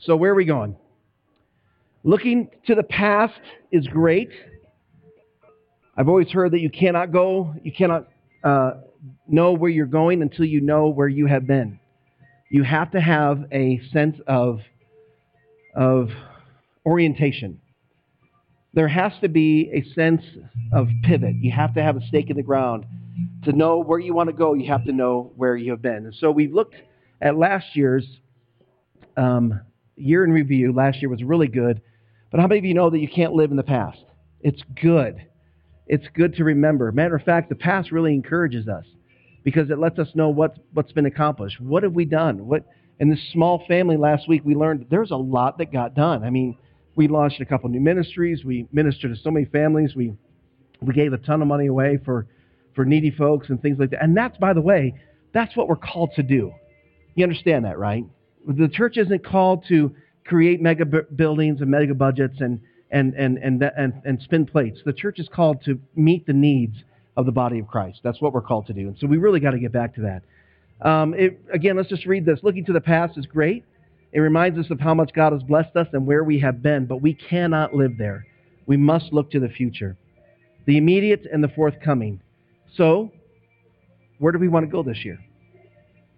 So, where are we going? Looking to the past is great. I've always heard that you cannot go, you cannot uh, know where you're going until you know where you have been. You have to have a sense of, of orientation. There has to be a sense of pivot. You have to have a stake in the ground. To know where you want to go, you have to know where you have been. And so we've looked at last year's um, year in review. Last year was really good. But how many of you know that you can't live in the past? It's good. It's good to remember. Matter of fact, the past really encourages us because it lets us know what, what's been accomplished. What have we done? What in this small family last week we learned there's a lot that got done. I mean, we launched a couple new ministries. We ministered to so many families. We we gave a ton of money away for for needy folks and things like that. And that's by the way, that's what we're called to do. You understand that, right? The church isn't called to create mega buildings and mega budgets and, and, and, and, and, and spin plates. The church is called to meet the needs of the body of Christ. That's what we're called to do. And so we really got to get back to that. Um, it, again, let's just read this. Looking to the past is great. It reminds us of how much God has blessed us and where we have been, but we cannot live there. We must look to the future, the immediate and the forthcoming. So, where do we want to go this year?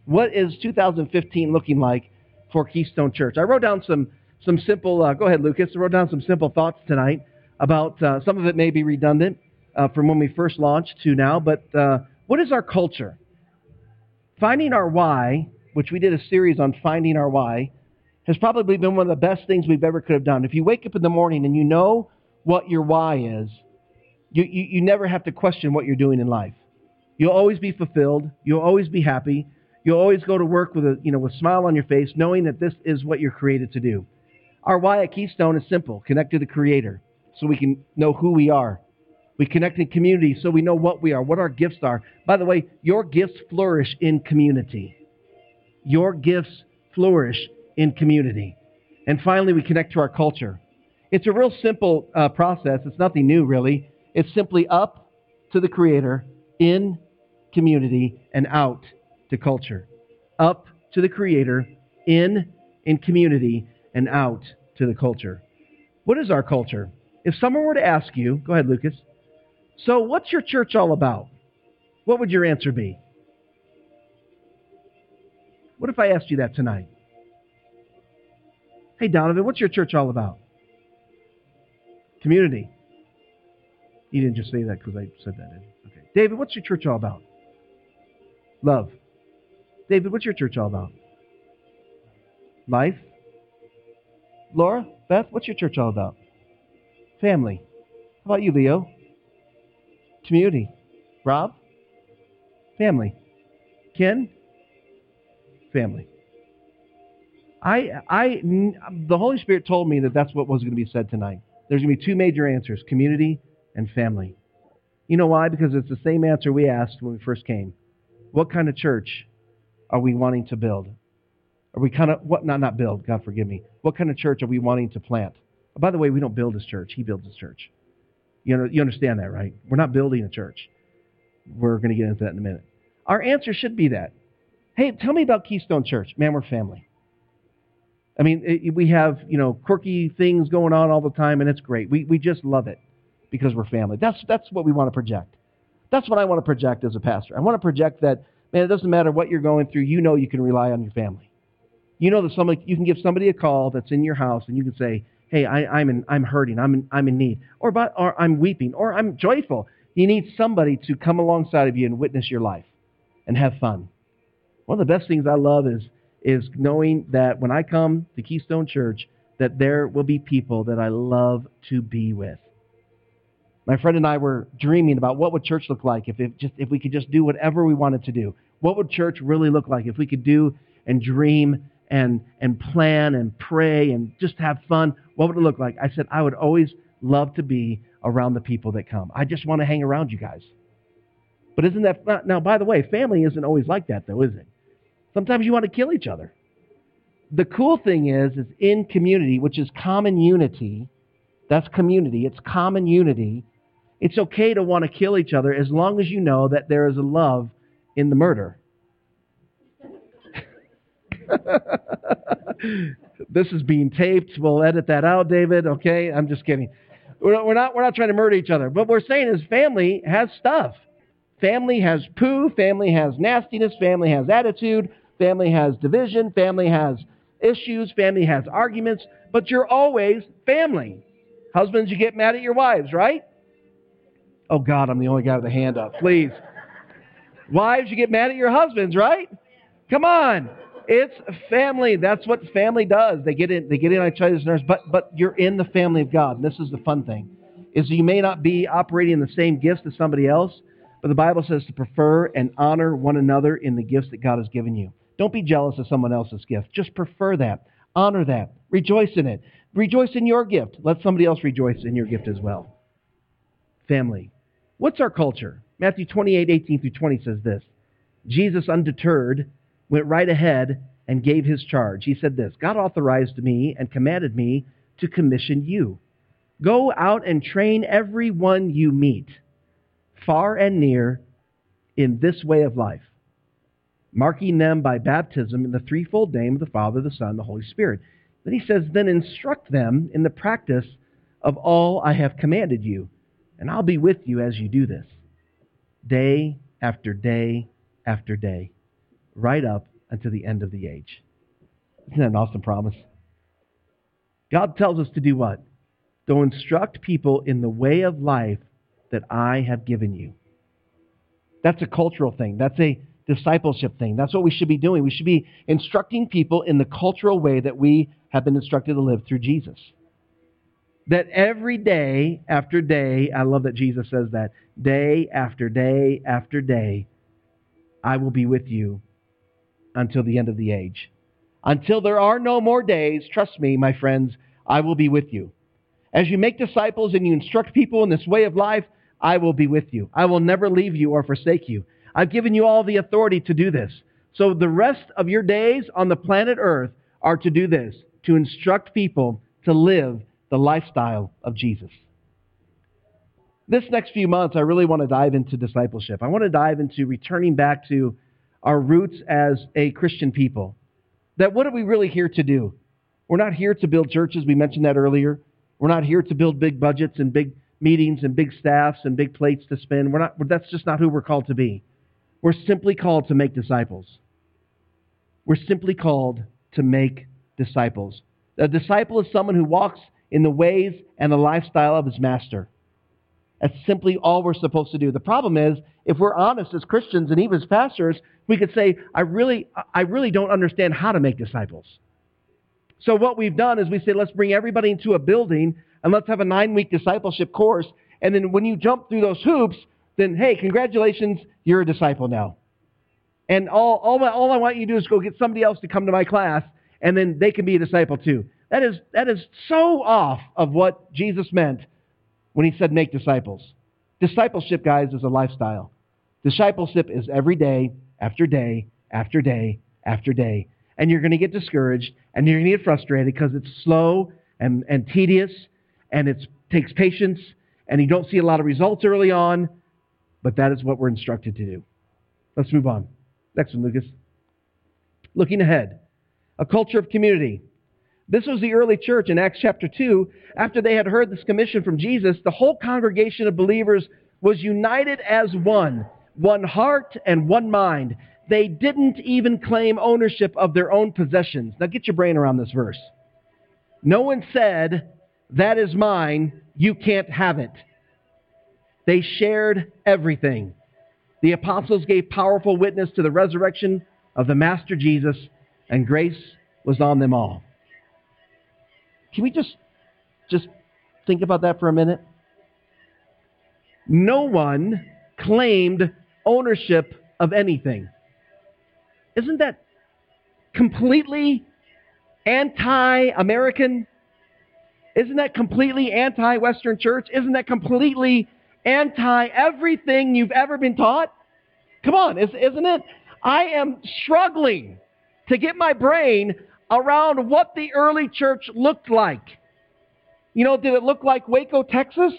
What is 2015 looking like for Keystone Church. I wrote down some some simple. Uh, go ahead, Lucas. I wrote down some simple thoughts tonight about uh, some of it may be redundant uh, from when we first launched to now. But uh, what is our culture? Finding our why, which we did a series on finding our why, has probably been one of the best things we've ever could have done. If you wake up in the morning and you know what your why is, you, you, you never have to question what you're doing in life. You'll always be fulfilled. You'll always be happy. You'll always go to work with a, you know, with a smile on your face, knowing that this is what you're created to do. Our why at Keystone is simple connect to the Creator so we can know who we are. We connect in community so we know what we are, what our gifts are. By the way, your gifts flourish in community. Your gifts flourish in community. And finally, we connect to our culture. It's a real simple uh, process. It's nothing new, really. It's simply up to the Creator, in community, and out to culture, up to the Creator, in in community, and out to the culture. What is our culture? If someone were to ask you, go ahead, Lucas. So, what's your church all about? What would your answer be? What if I asked you that tonight? Hey, Donovan, what's your church all about? Community. You didn't just say that because I said that. Okay. David, what's your church all about? Love. David, what's your church all about? Life? Laura? Beth, what's your church all about? Family. How about you, Leo? Community. Rob? Family. Ken? Family. I, I, the Holy Spirit told me that that's what was going to be said tonight. There's going to be two major answers community and family. You know why? Because it's the same answer we asked when we first came. What kind of church are we wanting to build? Are we kind of, what, not, not build, God forgive me. What kind of church are we wanting to plant? By the way, we don't build his church. He builds his church. You, know, you understand that, right? We're not building a church. We're going to get into that in a minute. Our answer should be that. Hey, tell me about Keystone Church. Man, we're family. I mean, it, we have, you know, quirky things going on all the time, and it's great. We, we just love it because we're family. That's, that's what we want to project. That's what I want to project as a pastor. I want to project that Man, it doesn't matter what you're going through. You know you can rely on your family. You know that somebody you can give somebody a call that's in your house and you can say, "Hey, I, am in, I'm hurting. I'm in, I'm in need," or, but, or I'm weeping, or I'm joyful. You need somebody to come alongside of you and witness your life and have fun. One of the best things I love is is knowing that when I come to Keystone Church, that there will be people that I love to be with. My friend and I were dreaming about what would church look like if, if, just, if we could just do whatever we wanted to do. What would church really look like if we could do and dream and, and plan and pray and just have fun? What would it look like? I said, I would always love to be around the people that come. I just want to hang around you guys. But isn't that, now, by the way, family isn't always like that, though, is it? Sometimes you want to kill each other. The cool thing is, is in community, which is common unity, that's community, it's common unity it's okay to want to kill each other as long as you know that there is a love in the murder. this is being taped. We'll edit that out, David. Okay, I'm just kidding. We're not, we're not trying to murder each other. What we're saying is family has stuff. Family has poo. Family has nastiness. Family has attitude. Family has division. Family has issues. Family has arguments. But you're always family. Husbands, you get mad at your wives, right? Oh, God, I'm the only guy with a hand up. Please. Wives, you get mad at your husbands, right? Come on. It's family. That's what family does. They get in, they get in each other's nerves, but, but you're in the family of God. And this is the fun thing, is you may not be operating in the same gifts as somebody else, but the Bible says to prefer and honor one another in the gifts that God has given you. Don't be jealous of someone else's gift. Just prefer that. Honor that. Rejoice in it. Rejoice in your gift. Let somebody else rejoice in your gift as well. Family. What's our culture? Matthew 28, 18 through 20 says this Jesus, undeterred, went right ahead and gave his charge. He said this God authorized me and commanded me to commission you. Go out and train everyone you meet, far and near, in this way of life, marking them by baptism in the threefold name of the Father, the Son, and the Holy Spirit. Then he says, Then instruct them in the practice of all I have commanded you, and I'll be with you as you do this, day after day after day right up until the end of the age. Isn't that an awesome promise? God tells us to do what? To instruct people in the way of life that I have given you. That's a cultural thing. That's a discipleship thing. That's what we should be doing. We should be instructing people in the cultural way that we have been instructed to live through Jesus. That every day after day, I love that Jesus says that, day after day after day, I will be with you until the end of the age. Until there are no more days, trust me, my friends, I will be with you. As you make disciples and you instruct people in this way of life, I will be with you. I will never leave you or forsake you. I've given you all the authority to do this. So the rest of your days on the planet Earth are to do this, to instruct people to live the lifestyle of Jesus. This next few months, I really want to dive into discipleship. I want to dive into returning back to our roots as a Christian people. That what are we really here to do? We're not here to build churches. We mentioned that earlier. We're not here to build big budgets and big meetings and big staffs and big plates to spin. We're not, that's just not who we're called to be. We're simply called to make disciples. We're simply called to make disciples. A disciple is someone who walks in the ways and the lifestyle of his master. That's simply all we're supposed to do. The problem is, if we're honest as Christians and even as pastors, we could say, I really, I really don't understand how to make disciples. So what we've done is we say, let's bring everybody into a building and let's have a nine-week discipleship course. And then when you jump through those hoops, then hey, congratulations, you're a disciple now. And all, all, all I want you to do is go get somebody else to come to my class, and then they can be a disciple too. That is, that is so off of what Jesus meant when he said make disciples. Discipleship, guys, is a lifestyle. Discipleship is every day, after day, after day, after day. And you're going to get discouraged and you're going to get frustrated because it's slow and, and tedious and it takes patience and you don't see a lot of results early on. But that is what we're instructed to do. Let's move on. Next one, Lucas. Looking ahead. A culture of community. This was the early church in Acts chapter 2. After they had heard this commission from Jesus, the whole congregation of believers was united as one, one heart and one mind. They didn't even claim ownership of their own possessions. Now get your brain around this verse. No one said, That is mine, you can't have it. They shared everything. The apostles gave powerful witness to the resurrection of the Master Jesus, and grace was on them all. Can we just just think about that for a minute? No one claimed ownership of anything. Isn't that completely anti-American? Isn't that completely anti-Western church? Isn't that completely anti everything you've ever been taught? Come on, isn't it? I am struggling to get my brain around what the early church looked like. You know, did it look like Waco, Texas?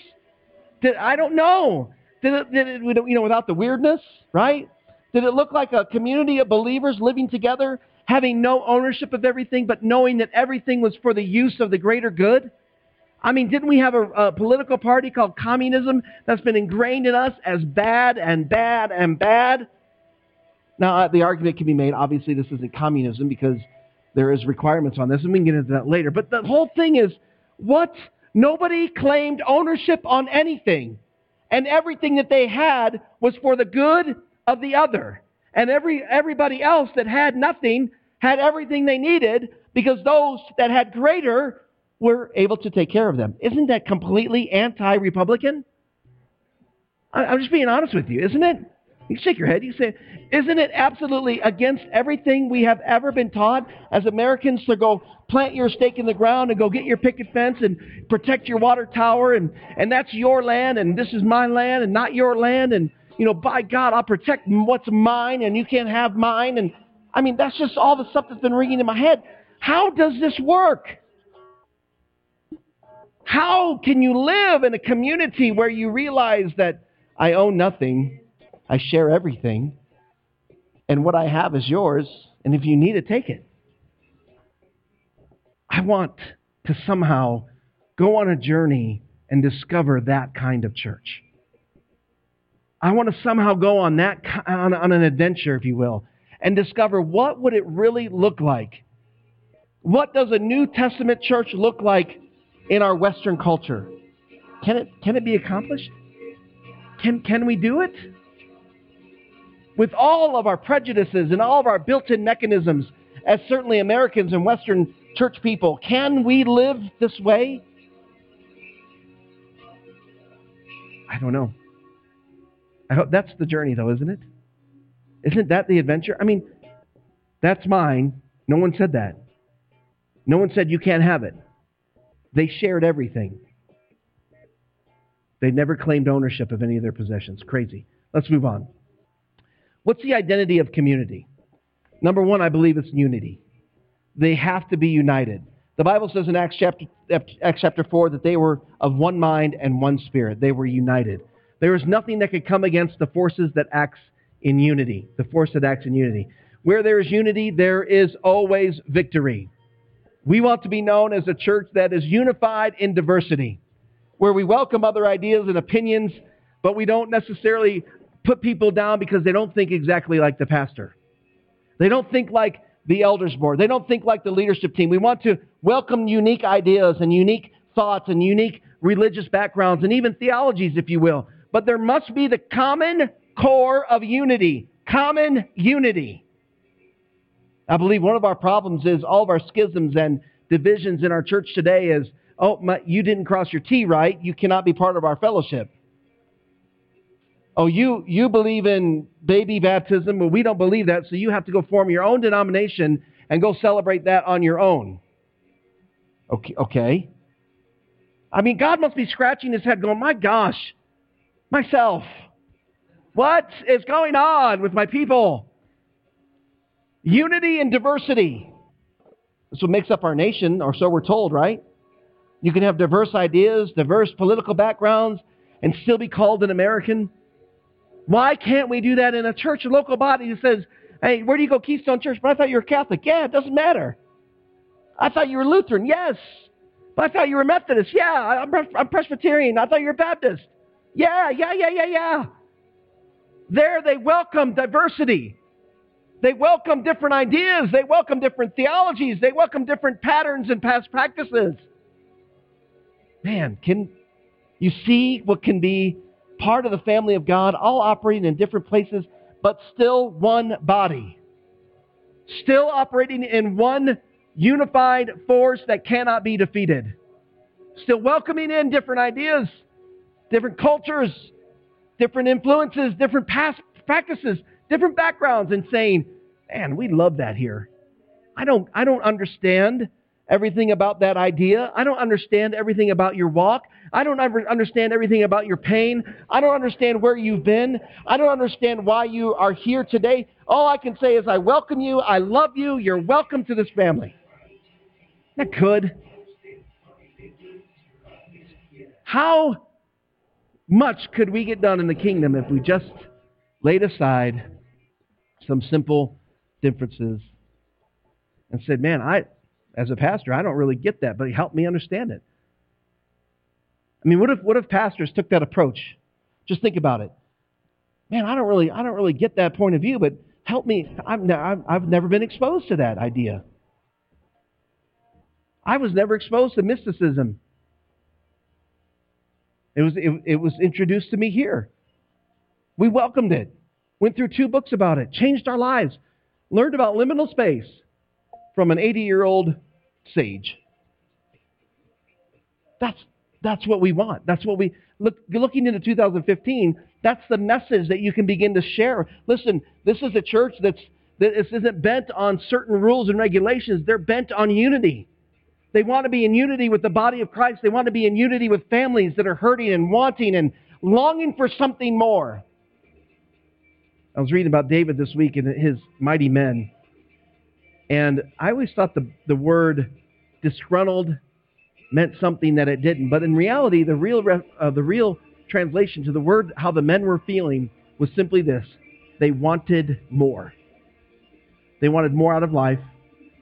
Did, I don't know. Did it, did it, you know, without the weirdness, right? Did it look like a community of believers living together having no ownership of everything, but knowing that everything was for the use of the greater good? I mean, didn't we have a, a, political party called communism that's been ingrained in us as bad and bad and bad? Now, uh, the argument can be made, obviously, this isn't communism because there is requirements on this, and we can get into that later. But the whole thing is, what? Nobody claimed ownership on anything. And everything that they had was for the good of the other. And every, everybody else that had nothing had everything they needed because those that had greater were able to take care of them. Isn't that completely anti Republican? I'm just being honest with you, isn't it? You shake your head. You say, isn't it absolutely against everything we have ever been taught as Americans to go plant your stake in the ground and go get your picket fence and protect your water tower and, and that's your land and this is my land and not your land and, you know, by God, I'll protect what's mine and you can't have mine. And I mean, that's just all the stuff that's been ringing in my head. How does this work? How can you live in a community where you realize that I own nothing, I share everything, and what I have is yours, and if you need it, take it? I want to somehow go on a journey and discover that kind of church. I want to somehow go on that on, on an adventure, if you will, and discover what would it really look like. What does a New Testament church look like in our Western culture. Can it, can it be accomplished? Can, can we do it? With all of our prejudices and all of our built in mechanisms, as certainly Americans and Western church people, can we live this way? I don't know. I hope that's the journey, though, isn't it? Isn't that the adventure? I mean, that's mine. No one said that. No one said you can't have it. They shared everything. They never claimed ownership of any of their possessions. Crazy. Let's move on. What's the identity of community? Number one, I believe it's unity. They have to be united. The Bible says in Acts chapter, Acts chapter 4 that they were of one mind and one spirit. They were united. There is nothing that could come against the forces that acts in unity, the force that acts in unity. Where there is unity, there is always victory. We want to be known as a church that is unified in diversity, where we welcome other ideas and opinions, but we don't necessarily put people down because they don't think exactly like the pastor. They don't think like the elders board. They don't think like the leadership team. We want to welcome unique ideas and unique thoughts and unique religious backgrounds and even theologies, if you will. But there must be the common core of unity. Common unity. I believe one of our problems is all of our schisms and divisions in our church today is, oh, my, you didn't cross your T right, you cannot be part of our fellowship. Oh, you, you believe in baby baptism, but we don't believe that, so you have to go form your own denomination and go celebrate that on your own. Okay, okay. I mean, God must be scratching his head going, my gosh, myself, what is going on with my people? Unity and diversity. That's what makes up our nation, or so we're told, right? You can have diverse ideas, diverse political backgrounds, and still be called an American. Why can't we do that in a church, a local body that says, hey, where do you go, Keystone Church? But I thought you were Catholic. Yeah, it doesn't matter. I thought you were Lutheran. Yes. But I thought you were Methodist. Yeah, I'm, I'm Presbyterian. I thought you were Baptist. Yeah, yeah, yeah, yeah, yeah. There they welcome diversity. They welcome different ideas. They welcome different theologies. They welcome different patterns and past practices. Man, can you see what can be part of the family of God, all operating in different places, but still one body? Still operating in one unified force that cannot be defeated. Still welcoming in different ideas, different cultures, different influences, different past practices, different backgrounds and saying, man, we love that here. I don't, I don't understand everything about that idea. I don't understand everything about your walk. I don't understand everything about your pain. I don't understand where you've been. I don't understand why you are here today. All I can say is I welcome you. I love you. You're welcome to this family. That could. How much could we get done in the kingdom if we just laid aside some simple differences and said, Man, I, as a pastor, I don't really get that, but he helped me understand it. I mean, what if, what if pastors took that approach? Just think about it. Man, I don't really, I don't really get that point of view, but help me. I've, I've never been exposed to that idea. I was never exposed to mysticism. It was, it, it was introduced to me here. We welcomed it. Went through two books about it. Changed our lives. Learned about liminal space from an 80 year old sage. That's, that's what we want. That's what we look looking into 2015. That's the message that you can begin to share. Listen, this is a church that's that isn't bent on certain rules and regulations. They're bent on unity. They want to be in unity with the body of Christ. They want to be in unity with families that are hurting and wanting and longing for something more. I was reading about David this week and his mighty men. And I always thought the, the word disgruntled meant something that it didn't. But in reality, the real, uh, the real translation to the word, how the men were feeling, was simply this they wanted more. They wanted more out of life.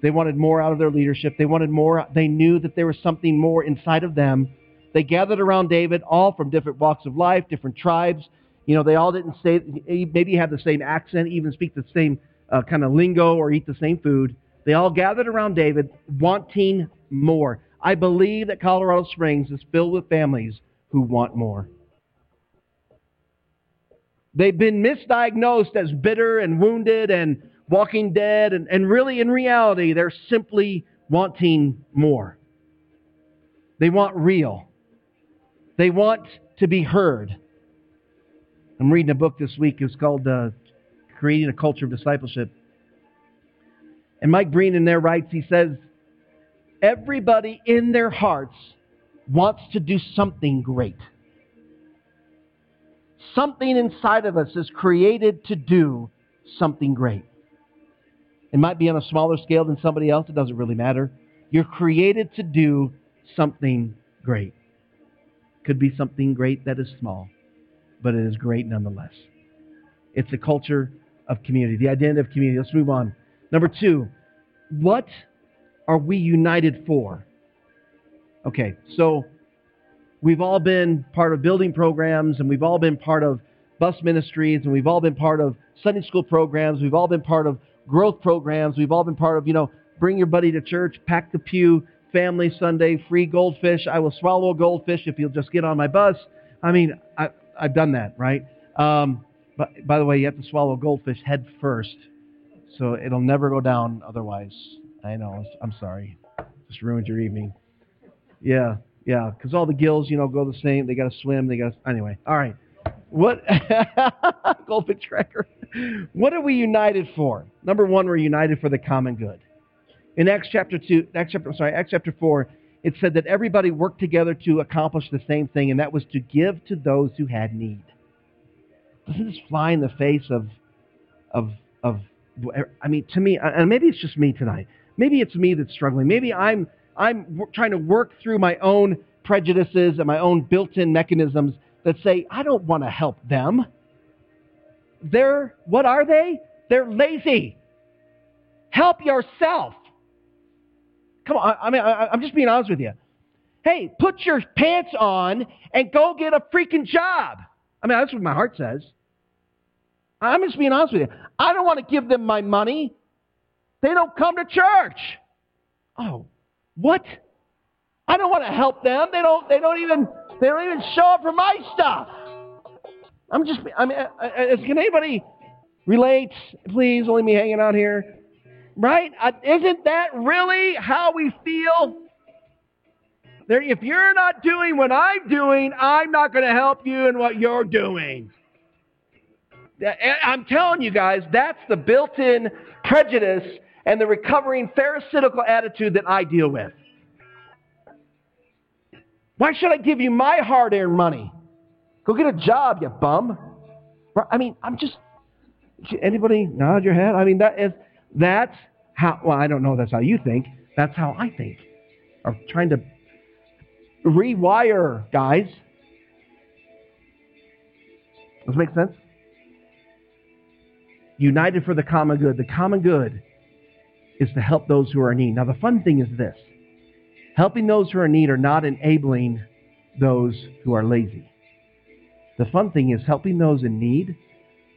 They wanted more out of their leadership. They wanted more. They knew that there was something more inside of them. They gathered around David, all from different walks of life, different tribes. You know, they all didn't say, maybe have the same accent, even speak the same uh, kind of lingo or eat the same food. They all gathered around David, wanting more. I believe that Colorado Springs is filled with families who want more. They've been misdiagnosed as bitter and wounded and walking dead, and, and really, in reality, they're simply wanting more. They want real. They want to be heard. I'm reading a book this week. It's called uh, Creating a Culture of Discipleship. And Mike Breen in there writes, he says, everybody in their hearts wants to do something great. Something inside of us is created to do something great. It might be on a smaller scale than somebody else. It doesn't really matter. You're created to do something great. Could be something great that is small but it is great nonetheless. It's a culture of community, the identity of community. Let's move on. Number two, what are we united for? Okay, so we've all been part of building programs and we've all been part of bus ministries and we've all been part of Sunday school programs. We've all been part of growth programs. We've all been part of, you know, bring your buddy to church, pack the pew, family Sunday, free goldfish. I will swallow a goldfish if you'll just get on my bus. I mean, I, I've done that, right? Um, but by the way, you have to swallow goldfish head first, so it'll never go down otherwise. I know. I'm sorry. Just ruined your evening. Yeah, yeah. Because all the gills, you know, go the same. They got to swim. They got to. Anyway, all right. What goldfish cracker? What are we united for? Number one, we're united for the common good. In Acts chapter two, Acts chapter, sorry, Acts chapter four, it said that everybody worked together to accomplish the same thing, and that was to give to those who had need. Doesn't this fly in the face of, of, of, I mean, to me, and maybe it's just me tonight. Maybe it's me that's struggling. Maybe I'm, I'm trying to work through my own prejudices and my own built-in mechanisms that say, I don't want to help them. They're, what are they? They're lazy. Help yourself. Come on, I, I mean, I, I'm just being honest with you. Hey, put your pants on and go get a freaking job. I mean, that's what my heart says. I'm just being honest with you. I don't want to give them my money. They don't come to church. Oh, what? I don't want to help them. They don't. They don't even. They don't even show up for my stuff. I'm just. I mean, uh, uh, can anybody relate? Please, only me hanging out here. Right? Uh, isn't that really how we feel? There, if you're not doing what I'm doing, I'm not going to help you in what you're doing. I'm telling you guys, that's the built in prejudice and the recovering pharisaical attitude that I deal with. Why should I give you my hard earned money? Go get a job, you bum. I mean, I'm just. Anybody nod your head? I mean, that is that's how, well, I don't know that's how you think. That's how I think. I'm trying to rewire, guys. Does this make sense? United for the common good. The common good is to help those who are in need. Now, the fun thing is this helping those who are in need are not enabling those who are lazy. The fun thing is helping those in need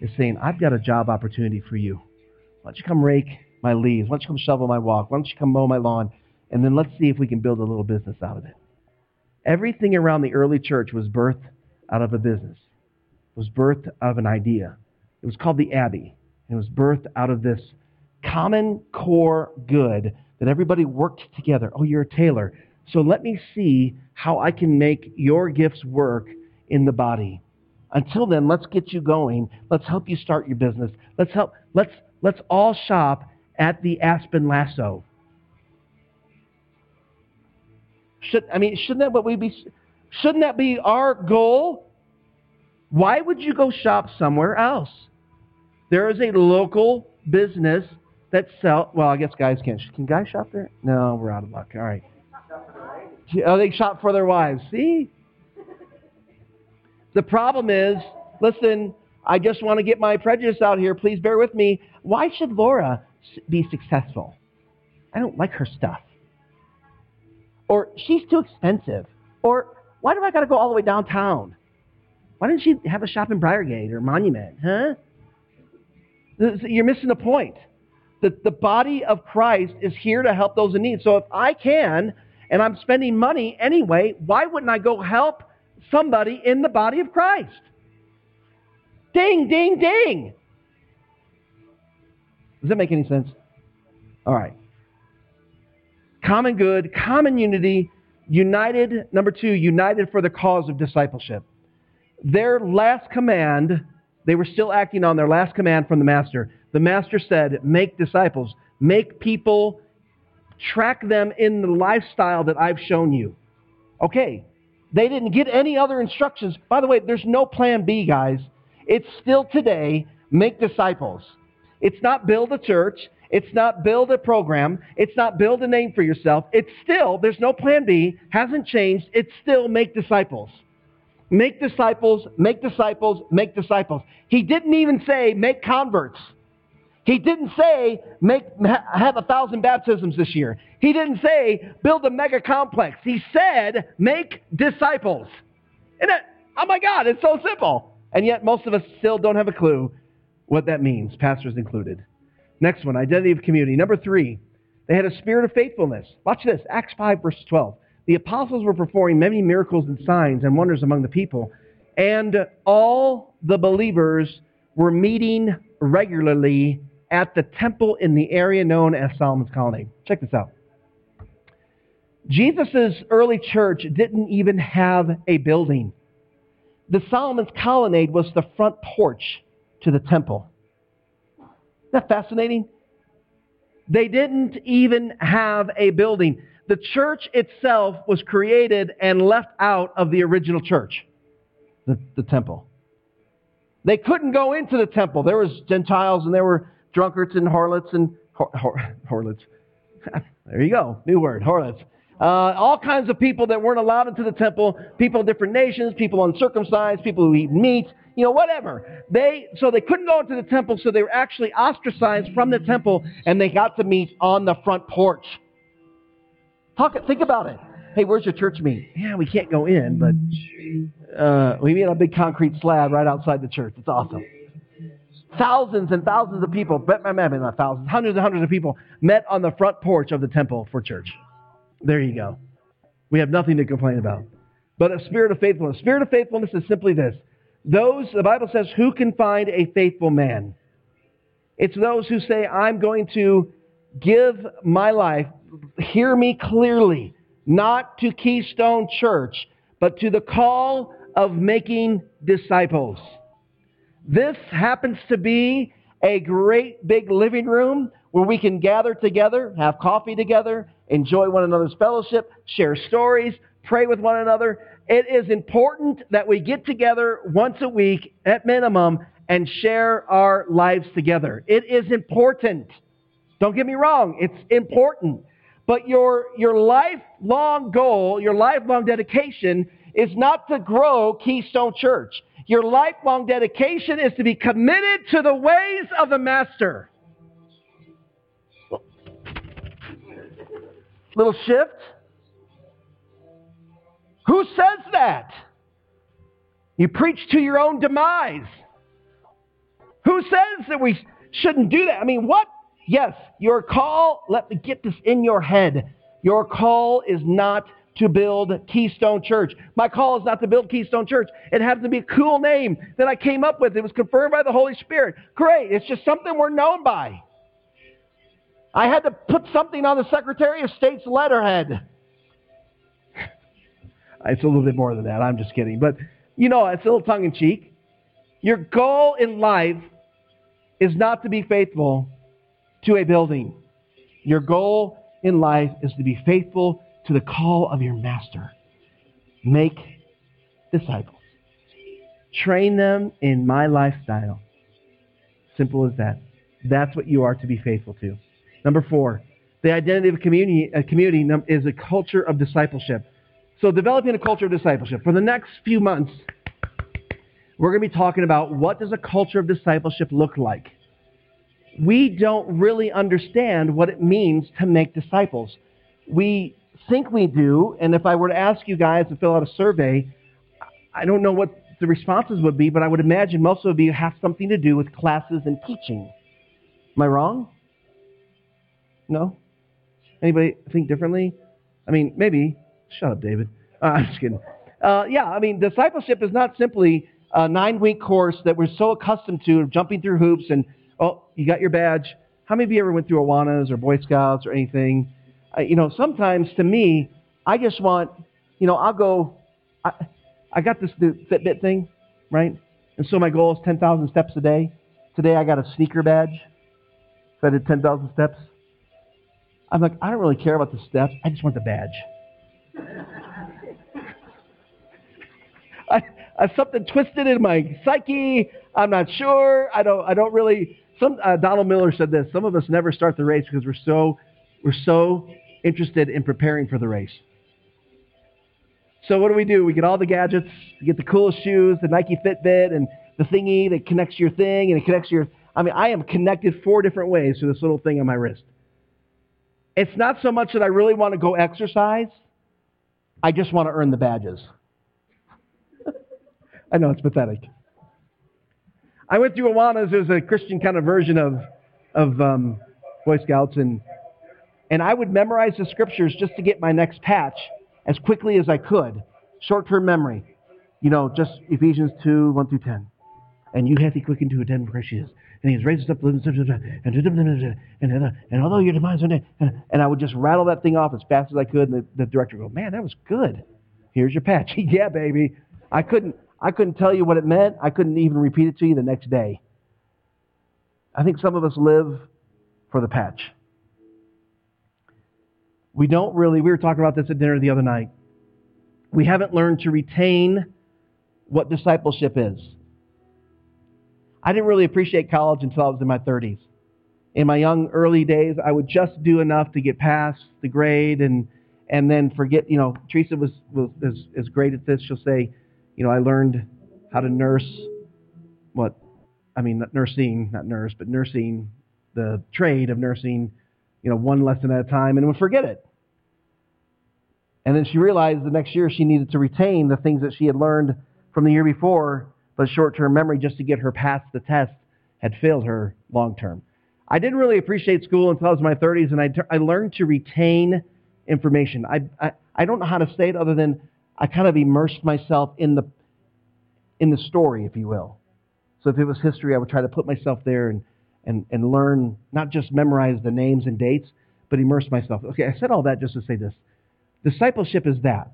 is saying, I've got a job opportunity for you. Why don't you come rake my leaves? Why don't you come shovel my walk? Why don't you come mow my lawn? And then let's see if we can build a little business out of it. Everything around the early church was birthed out of a business, was birthed out of an idea. It was called the Abbey. It was birthed out of this common core good that everybody worked together. Oh, you're a tailor. So let me see how I can make your gifts work in the body. Until then, let's get you going. Let's help you start your business. Let's help let's let's all shop at the Aspen Lasso. Should I mean shouldn't that what we be shouldn't that be our goal? Why would you go shop somewhere else? There is a local business that sell. Well, I guess guys can't. Can guys shop there? No, we're out of luck. All right. Oh, they shop for their wives. See? The problem is, listen, I just want to get my prejudice out here. Please bear with me. Why should Laura be successful? I don't like her stuff. Or she's too expensive. Or why do I got to go all the way downtown? Why didn't she have a shop in Briargate or Monument? Huh? You're missing the point. That the body of Christ is here to help those in need. So if I can, and I'm spending money anyway, why wouldn't I go help somebody in the body of Christ? Ding, ding, ding. Does that make any sense? All right. Common good, common unity, united, number two, united for the cause of discipleship. Their last command they were still acting on their last command from the master. The master said, Make disciples, make people, track them in the lifestyle that I've shown you. Okay, they didn't get any other instructions. By the way, there's no plan B, guys. It's still today make disciples. It's not build a church. It's not build a program. It's not build a name for yourself. It's still, there's no plan B, hasn't changed. It's still make disciples. Make disciples, make disciples, make disciples. He didn't even say make converts. He didn't say make have a thousand baptisms this year. He didn't say build a mega complex. He said make disciples. And it, oh my God, it's so simple. And yet most of us still don't have a clue what that means, pastors included. Next one, identity of community. Number three, they had a spirit of faithfulness. Watch this, Acts 5, verse 12 the apostles were performing many miracles and signs and wonders among the people, and all the believers were meeting regularly at the temple in the area known as Solomon's Colonnade. Check this out. Jesus' early church didn't even have a building. The Solomon's Colonnade was the front porch to the temple. Isn't that fascinating? They didn't even have a building the church itself was created and left out of the original church, the, the temple. They couldn't go into the temple. There was Gentiles and there were drunkards and harlots and hor, harlots. there you go, new word, harlots. Uh, all kinds of people that weren't allowed into the temple, people of different nations, people uncircumcised, people who eat meat, you know, whatever. They so they couldn't go into the temple, so they were actually ostracized from the temple, and they got to meet on the front porch. Talk, think about it. Hey, where's your church meet? Yeah, we can't go in, but uh, we meet on a big concrete slab right outside the church. It's awesome. Thousands and thousands of people, but maybe not thousands, hundreds and hundreds of people met on the front porch of the temple for church. There you go. We have nothing to complain about. But a spirit of faithfulness. Spirit of faithfulness is simply this. Those, the Bible says, who can find a faithful man? It's those who say, I'm going to give my life hear me clearly, not to Keystone Church, but to the call of making disciples. This happens to be a great big living room where we can gather together, have coffee together, enjoy one another's fellowship, share stories, pray with one another. It is important that we get together once a week at minimum and share our lives together. It is important. Don't get me wrong, it's important. But your, your lifelong goal, your lifelong dedication is not to grow Keystone Church. Your lifelong dedication is to be committed to the ways of the Master. little shift? Who says that? You preach to your own demise. Who says that we shouldn't do that? I mean, what? Yes, your call, let me get this in your head. Your call is not to build Keystone Church. My call is not to build Keystone Church. It happens to be a cool name that I came up with. It was confirmed by the Holy Spirit. Great. It's just something we're known by. I had to put something on the Secretary of State's letterhead. It's a little bit more than that. I'm just kidding. But, you know, it's a little tongue in cheek. Your goal in life is not to be faithful to a building. Your goal in life is to be faithful to the call of your master. Make disciples. Train them in my lifestyle. Simple as that. That's what you are to be faithful to. Number four, the identity of a community, a community is a culture of discipleship. So, developing a culture of discipleship. For the next few months, we're going to be talking about what does a culture of discipleship look like. We don't really understand what it means to make disciples. We think we do, and if I were to ask you guys to fill out a survey, I don't know what the responses would be, but I would imagine most of it have something to do with classes and teaching. Am I wrong? No? Anybody think differently? I mean, maybe. Shut up, David. Uh, I'm just kidding. Uh, yeah, I mean, discipleship is not simply a nine week course that we're so accustomed to, jumping through hoops and, oh, you got your badge. How many of you ever went through Awanas or Boy Scouts or anything? Uh, you know, sometimes to me, I just want, you know, I'll go, I, I got this new Fitbit thing, right? And so my goal is 10,000 steps a day. Today I got a sneaker badge. So I did 10,000 steps. I'm like, I don't really care about the steps. I just want the badge. I, I something twisted in my psyche. I'm not sure. I don't. I don't really. Some uh, Donald Miller said this. Some of us never start the race because we're so we're so interested in preparing for the race. So what do we do? We get all the gadgets, we get the coolest shoes, the Nike Fitbit, and the thingy that connects your thing, and it connects your. I mean, I am connected four different ways to this little thing on my wrist. It's not so much that I really want to go exercise. I just want to earn the badges. I know it's pathetic. I went through Awanas as a Christian kind of version of of um, Boy Scouts, and and I would memorize the scriptures just to get my next patch as quickly as I could. Short term memory. You know, just Ephesians 2, 1 through 10. And you hath he quickened to a dead Christ Jesus. And he has raised us up and, and, and, and although your demise and, and I would just rattle that thing off as fast as I could, and the, the director would go, Man, that was good. Here's your patch. yeah, baby. I couldn't I couldn't tell you what it meant. I couldn't even repeat it to you the next day. I think some of us live for the patch. We don't really, we were talking about this at dinner the other night. We haven't learned to retain what discipleship is. I didn't really appreciate college until I was in my 30s. In my young early days, I would just do enough to get past the grade and and then forget, you know, Teresa was, was is, is great at this. She'll say, you know, I learned how to nurse what I mean, nursing, not nurse, but nursing the trade of nursing you know, one lesson at a time and would forget it. And then she realized the next year she needed to retain the things that she had learned from the year before, but short term memory just to get her past the test had failed her long term. I didn't really appreciate school until I was in my 30s, and I, I learned to retain information. I, I, I don't know how to say it other than I kind of immersed myself in the, in the story, if you will. So if it was history, I would try to put myself there and and, and learn, not just memorize the names and dates, but immerse myself. Okay, I said all that just to say this. Discipleship is that.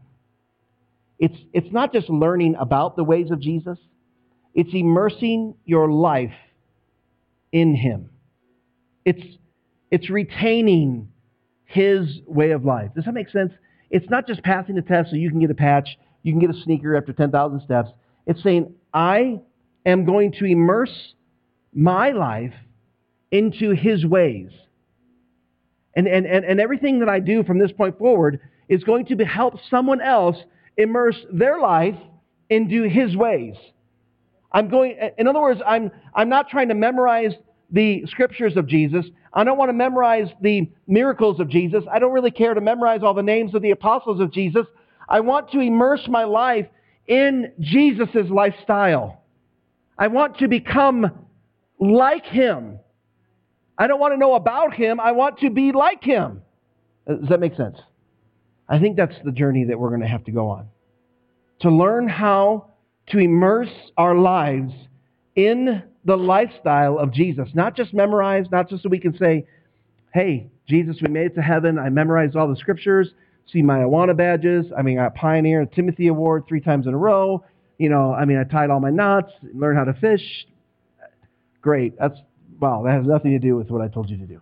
It's, it's not just learning about the ways of Jesus, it's immersing your life in Him. It's, it's retaining His way of life. Does that make sense? It's not just passing the test so you can get a patch, you can get a sneaker after 10,000 steps. It's saying, I am going to immerse my life into his ways. And, and, and, and everything that I do from this point forward is going to help someone else immerse their life into his ways. I'm going, in other words, I'm, I'm not trying to memorize the scriptures of Jesus. I don't want to memorize the miracles of Jesus. I don't really care to memorize all the names of the apostles of Jesus. I want to immerse my life in Jesus' lifestyle. I want to become like him. I don't want to know about him. I want to be like him. Uh, does that make sense? I think that's the journey that we're going to have to go on. To learn how to immerse our lives in the lifestyle of Jesus. Not just memorize, not just so we can say, hey, Jesus, we made it to heaven. I memorized all the scriptures, see my Awana badges. I mean, I Pioneer Timothy Award three times in a row. You know, I mean, I tied all my knots, learned how to fish. Great. That's, wow, that has nothing to do with what I told you to do.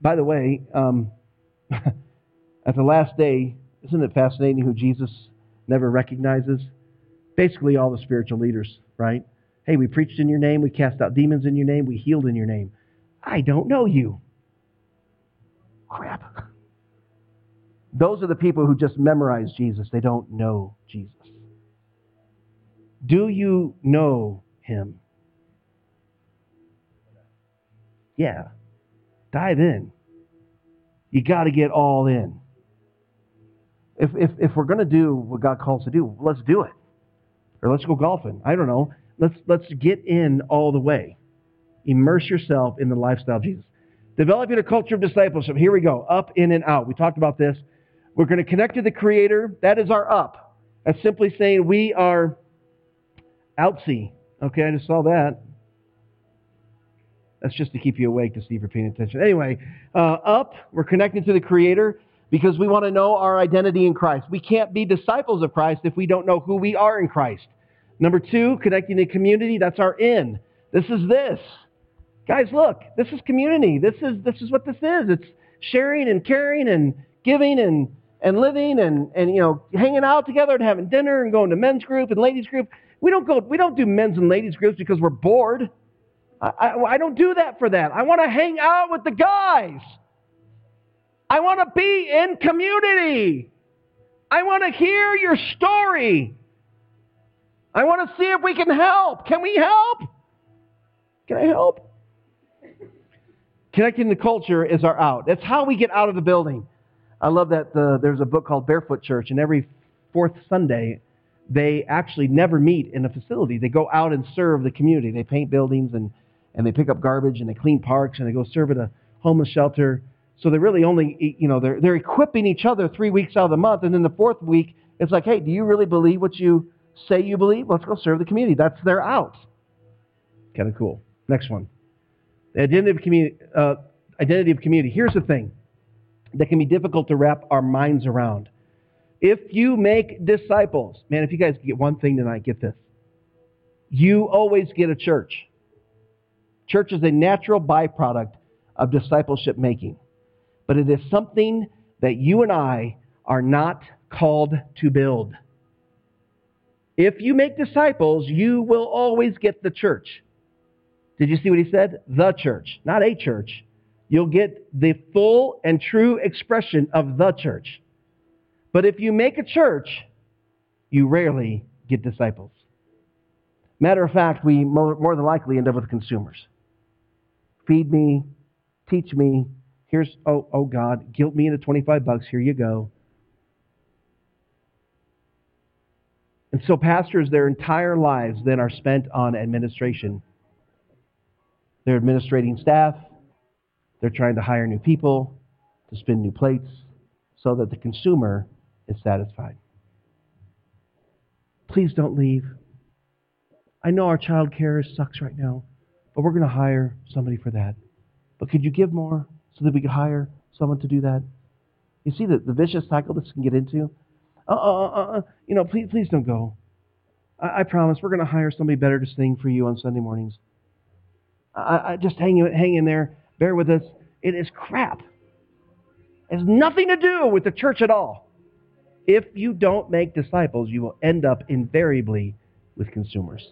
By the way, um, at the last day, isn't it fascinating who Jesus never recognizes? Basically, all the spiritual leaders, right? Hey, we preached in your name, we cast out demons in your name, we healed in your name. I don't know you. Crap. Those are the people who just memorize Jesus. They don't know Jesus. Do you know him? Yeah. Dive in. You got to get all in. If, if, if we're going to do what God calls to do, let's do it. Or let's go golfing. I don't know. Let's, let's get in all the way. Immerse yourself in the lifestyle of Jesus. Developing a culture of discipleship. Here we go. Up, in, and out. We talked about this. We're going to connect to the Creator. That is our up. That's simply saying we are outsy. Okay, I just saw that. That's just to keep you awake to see if you're paying attention. Anyway, uh, up, we're connected to the Creator because we want to know our identity in Christ. We can't be disciples of Christ if we don't know who we are in Christ. Number two, connecting to community. That's our in. This is this. Guys, look, this is community. This is, this is what this is. It's sharing and caring and giving and, and living and, and, you know, hanging out together and having dinner and going to men's group and ladies group. We don't go, we don't do men's and ladies groups because we're bored. I, I, I don't do that for that. I want to hang out with the guys. I want to be in community. I want to hear your story. I want to see if we can help. Can we help? Can I help? Connecting the culture is our out. That's how we get out of the building. I love that the, there's a book called Barefoot Church, and every fourth Sunday, they actually never meet in a facility. They go out and serve the community. They paint buildings and and they pick up garbage and they clean parks and they go serve at a homeless shelter. So they're really only, you know, they're, they're equipping each other three weeks out of the month. And then the fourth week, it's like, hey, do you really believe what you say you believe? Let's go serve the community. That's their out. Kind of cool. Next one. The identity of community. Uh, identity of community. Here's the thing that can be difficult to wrap our minds around. If you make disciples, man, if you guys get one thing tonight, get this. You always get a church. Church is a natural byproduct of discipleship making, but it is something that you and I are not called to build. If you make disciples, you will always get the church. Did you see what he said? The church, not a church. You'll get the full and true expression of the church. But if you make a church, you rarely get disciples. Matter of fact, we more, than likely end up with consumers feed me, teach me. Here's, oh, oh God, guilt me into 25 bucks. Here you go. And so pastors, their entire lives then are spent on administration. They're administrating staff. They're trying to hire new people to spin new plates so that the consumer is satisfied. Please don't leave. I know our child care sucks right now but we're going to hire somebody for that. But could you give more so that we could hire someone to do that? You see the, the vicious cycle this can get into? Uh, uh, uh, uh, you know, please, please don't go. I, I promise we're going to hire somebody better to sing for you on Sunday mornings. I, I just hang, hang in there. Bear with us. It is crap. It has nothing to do with the church at all. If you don't make disciples, you will end up invariably with consumers.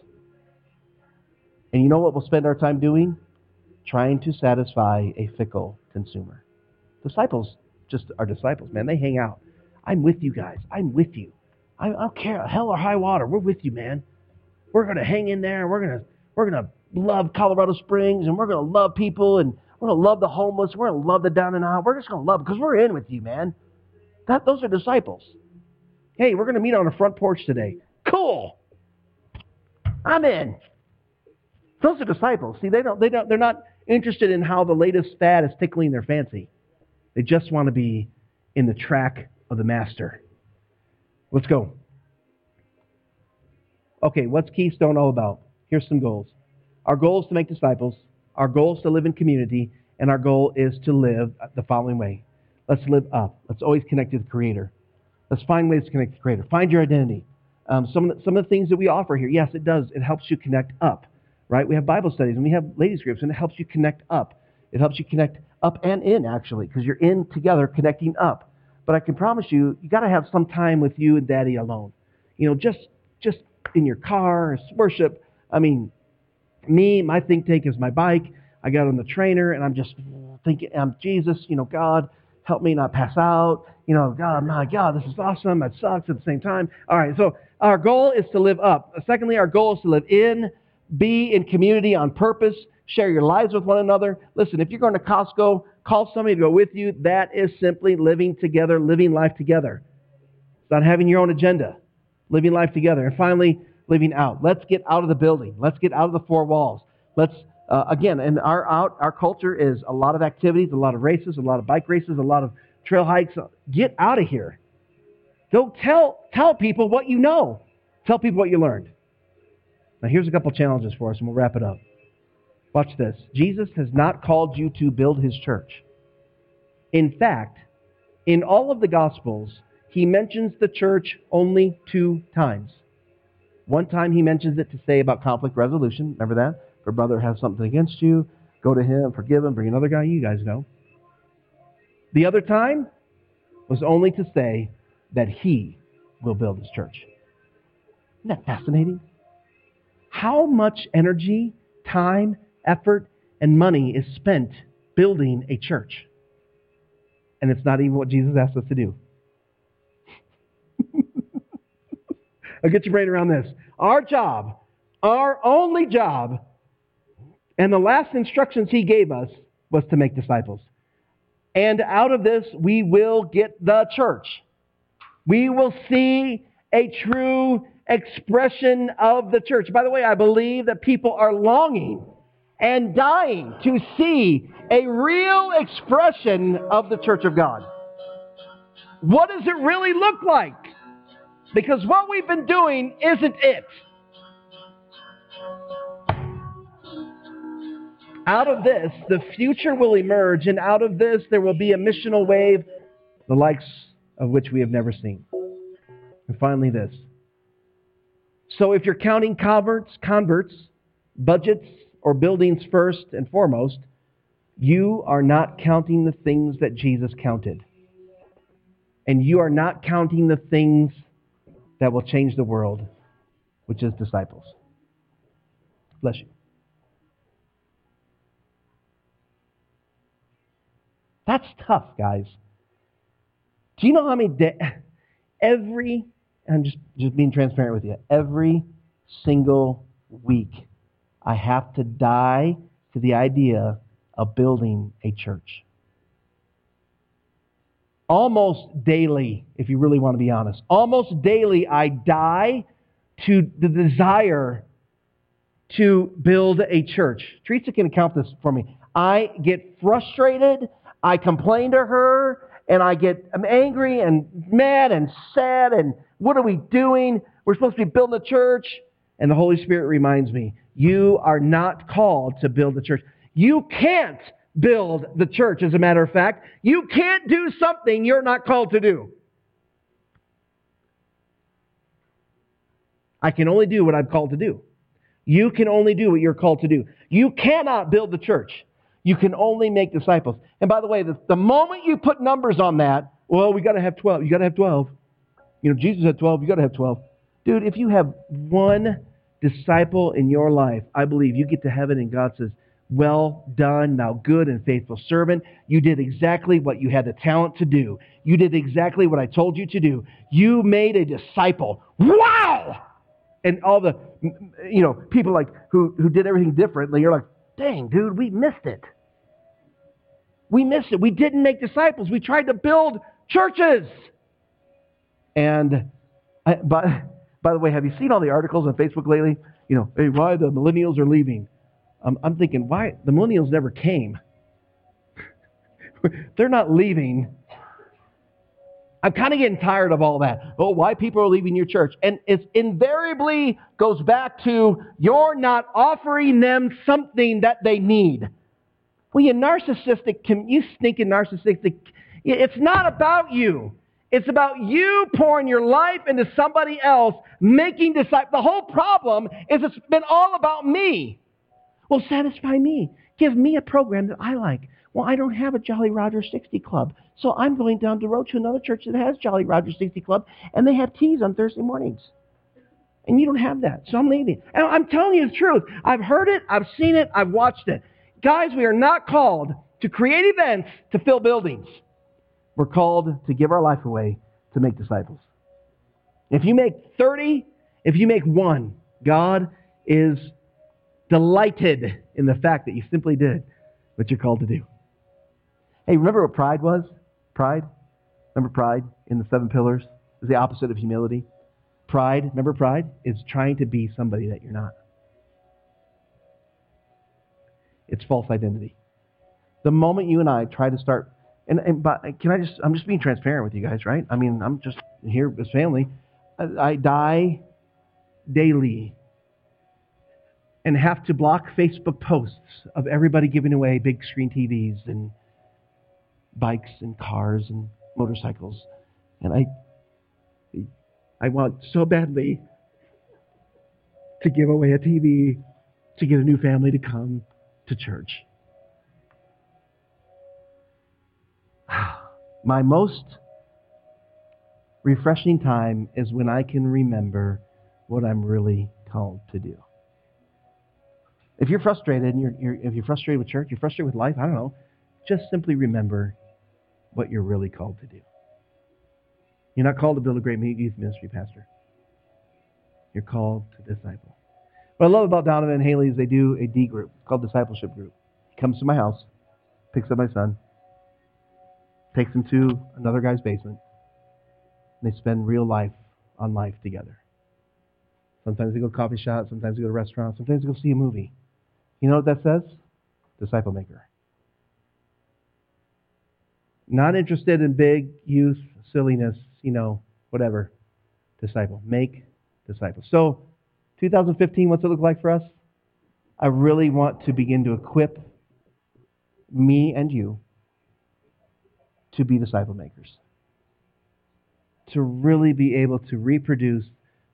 And you know what we'll spend our time doing? Trying to satisfy a fickle consumer. Disciples just are disciples, man. They hang out. I'm with you guys. I'm with you. I don't care, hell or high water. We're with you, man. We're gonna hang in there. We're gonna we're gonna love Colorado Springs and we're going to love people and we're going to love the homeless. We're going to love the down and out. We're just going to love because we're in with you, man. That, those are disciples. Hey, we're going to meet on the front porch today. Cool. I'm in. Those are disciples. See, they don't, they don't, they're not interested in how the latest fad is tickling their fancy. They just want to be in the track of the master. Let's go. Okay, what's Keystone all about? Here's some goals. Our goal is to make disciples. Our goal is to live in community. And our goal is to live the following way. Let's live up. Let's always connect to the Creator. Let's find ways to connect to the Creator. Find your identity. Um, some, of the, some of the things that we offer here, yes, it does. It helps you connect up, right? We have Bible studies and we have ladies groups, and it helps you connect up. It helps you connect up and in, actually, because you're in together, connecting up. But I can promise you, you got to have some time with you and Daddy alone. You know, just just in your car, worship. I mean, me, my think tank is my bike. I got on the trainer, and I'm just thinking, I'm Jesus. You know, God, help me not pass out. You know, God, my God, this is awesome. It sucks at the same time. All right, so our goal is to live up. Secondly, our goal is to live in, be in community on purpose, share your lives with one another. Listen, if you're going to Costco, call somebody to go with you. That is simply living together, living life together. It's not having your own agenda, living life together. And finally, living out. Let's get out of the building. Let's get out of the four walls. Let's uh, again, and our out our culture is a lot of activities, a lot of races, a lot of bike races, a lot of trail hikes. Get out of here. Go tell tell people what you know. Tell people what you learned. Now here's a couple challenges for us, and we'll wrap it up. Watch this. Jesus has not called you to build his church. In fact, in all of the Gospels, he mentions the church only two times. One time he mentions it to say about conflict resolution. Remember that? If a brother has something against you, go to him, forgive him, bring another guy. You guys know. The other time was only to say that he will build his church. Isn't that fascinating? How much energy, time, effort, and money is spent building a church? And it's not even what Jesus asked us to do. I'll get your brain around this. Our job, our only job, and the last instructions he gave us was to make disciples. And out of this, we will get the church. We will see a true expression of the church. By the way, I believe that people are longing and dying to see a real expression of the church of God. What does it really look like? Because what we've been doing isn't it. Out of this, the future will emerge, and out of this, there will be a missional wave, the likes of which we have never seen. And finally, this. So if you're counting converts, converts, budgets, or buildings first and foremost, you are not counting the things that Jesus counted. And you are not counting the things that will change the world, which is disciples. Bless you. That's tough, guys. Do you know how many days? Every, I'm just, just being transparent with you, every single week, I have to die to the idea of building a church almost daily, if you really want to be honest, almost daily I die to the desire to build a church. Teresa can account this for me. I get frustrated, I complain to her, and I get I'm angry and mad and sad and what are we doing? We're supposed to be building a church. And the Holy Spirit reminds me, you are not called to build a church. You can't build the church, as a matter of fact. You can't do something you're not called to do. I can only do what I'm called to do. You can only do what you're called to do. You cannot build the church. You can only make disciples. And by the way, the, the moment you put numbers on that, well, we got to have 12. You got to have 12. You know, Jesus had 12. You got to have 12. Dude, if you have one disciple in your life, I believe you get to heaven and God says, well done, thou good and faithful servant. You did exactly what you had the talent to do. You did exactly what I told you to do. You made a disciple. Wow! and all the, you know, people like who, who did everything differently, you're like, dang, dude, we missed it. We missed it. We didn't make disciples. We tried to build churches. And, I, by, by the way, have you seen all the articles on Facebook lately? You know, hey, why the millennials are leaving. Um, I'm thinking, why? The millennials never came. They're not leaving. I'm kind of getting tired of all that. Oh, why people are leaving your church. And it invariably goes back to you're not offering them something that they need. Well, you narcissistic, you stinking narcissistic, it's not about you. It's about you pouring your life into somebody else, making disciples. The whole problem is it's been all about me. Well, satisfy me. Give me a program that I like. Well, I don't have a Jolly Roger 60 Club. So I'm going down the road to another church that has Jolly Roger 60 Club, and they have teas on Thursday mornings. And you don't have that. So I'm leaving. And I'm telling you the truth. I've heard it, I've seen it, I've watched it. Guys, we are not called to create events to fill buildings. We're called to give our life away to make disciples. If you make 30, if you make one, God is delighted in the fact that you simply did what you're called to do. Hey, remember what pride was? Pride? Remember pride in the seven pillars? Is the opposite of humility. Pride, remember pride, is trying to be somebody that you're not. It's false identity. The moment you and I try to start, and, and but can I just, I'm just being transparent with you guys, right? I mean, I'm just here as family. I, I die daily and have to block Facebook posts of everybody giving away big screen TVs and bikes and cars and motorcycles. And I I want so badly to give away a TV to get a new family to come to church. My most refreshing time is when I can remember what I'm really called to do. If you're frustrated and you're, you're, if you're frustrated with church, you're frustrated with life, I don't know, just simply remember what you're really called to do. You're not called to build a great youth ministry, Pastor. You're called to disciple. What I love about Donovan and Haley is they do a D group called Discipleship Group. He comes to my house, picks up my son, takes him to another guy's basement, and they spend real life on life together. Sometimes they go to coffee shop, sometimes they go to restaurants, sometimes they go see a movie. You know what that says? Disciple maker. Not interested in big youth silliness, you know, whatever. Disciple. Make disciples. So 2015, what's it look like for us? I really want to begin to equip me and you to be disciple makers. To really be able to reproduce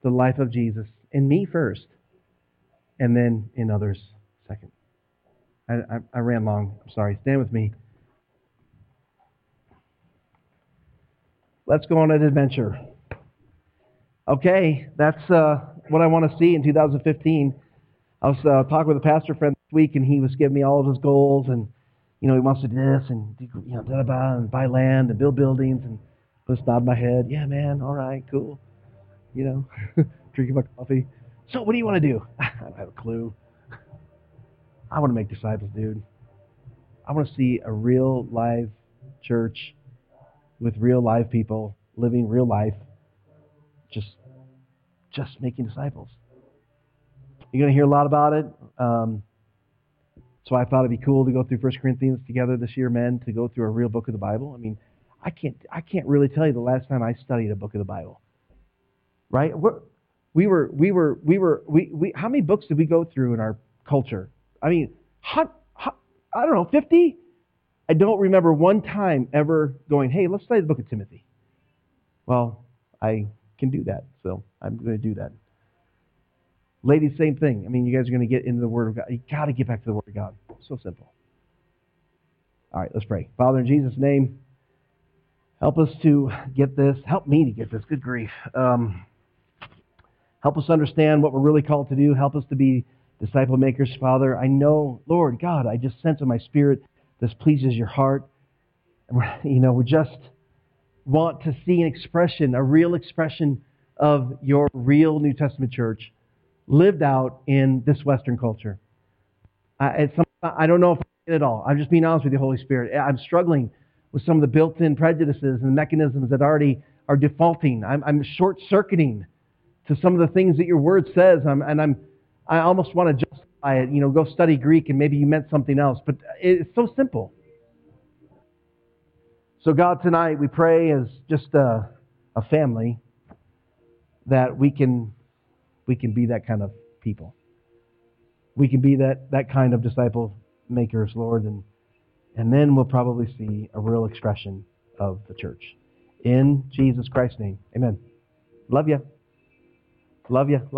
the life of Jesus in me first, and then in others second. I, I, I ran long. I'm sorry. Stand with me. Let's go on an adventure. Okay, that's uh, what I want to see in 2015. I was uh, talking with a pastor friend this week, and he was giving me all of his goals, and you know he wants to do this and you know da da and buy land and build buildings, and just nod my head, yeah, man, all right, cool, you know, drinking my coffee. So what do you want to do? I don't have a clue. I want to make disciples, dude. I want to see a real live church with real live people living real life, just just making disciples. You're going to hear a lot about it. Um, so I thought it'd be cool to go through 1 Corinthians together this year, men, to go through a real book of the Bible. I mean, I can't I can't really tell you the last time I studied a book of the Bible. Right? We were we were we were we, we how many books did we go through in our culture? I mean, I don't know, 50? I don't remember one time ever going, hey, let's study the book of Timothy. Well, I can do that, so I'm going to do that. Ladies, same thing. I mean, you guys are going to get into the Word of God. You got to get back to the Word of God. So simple. All right, let's pray. Father, in Jesus' name, help us to get this. Help me to get this. Good grief. Um, help us understand what we're really called to do. Help us to be disciple makers, Father. I know, Lord God, I just sense in my spirit this pleases your heart. You know, we just want to see an expression, a real expression of your real New Testament church lived out in this Western culture. I, some, I don't know if I it all. I'm just being honest with you, Holy Spirit. I'm struggling with some of the built-in prejudices and mechanisms that already are defaulting. I'm, I'm short-circuiting to some of the things that your word says, I'm, and I'm, I almost want to justify it. You know, go study Greek, and maybe you meant something else. But it's so simple. So, God, tonight we pray as just a, a family that we can we can be that kind of people. We can be that, that kind of disciple makers, Lord, and and then we'll probably see a real expression of the church. In Jesus Christ's name. Amen. Love you. Love you.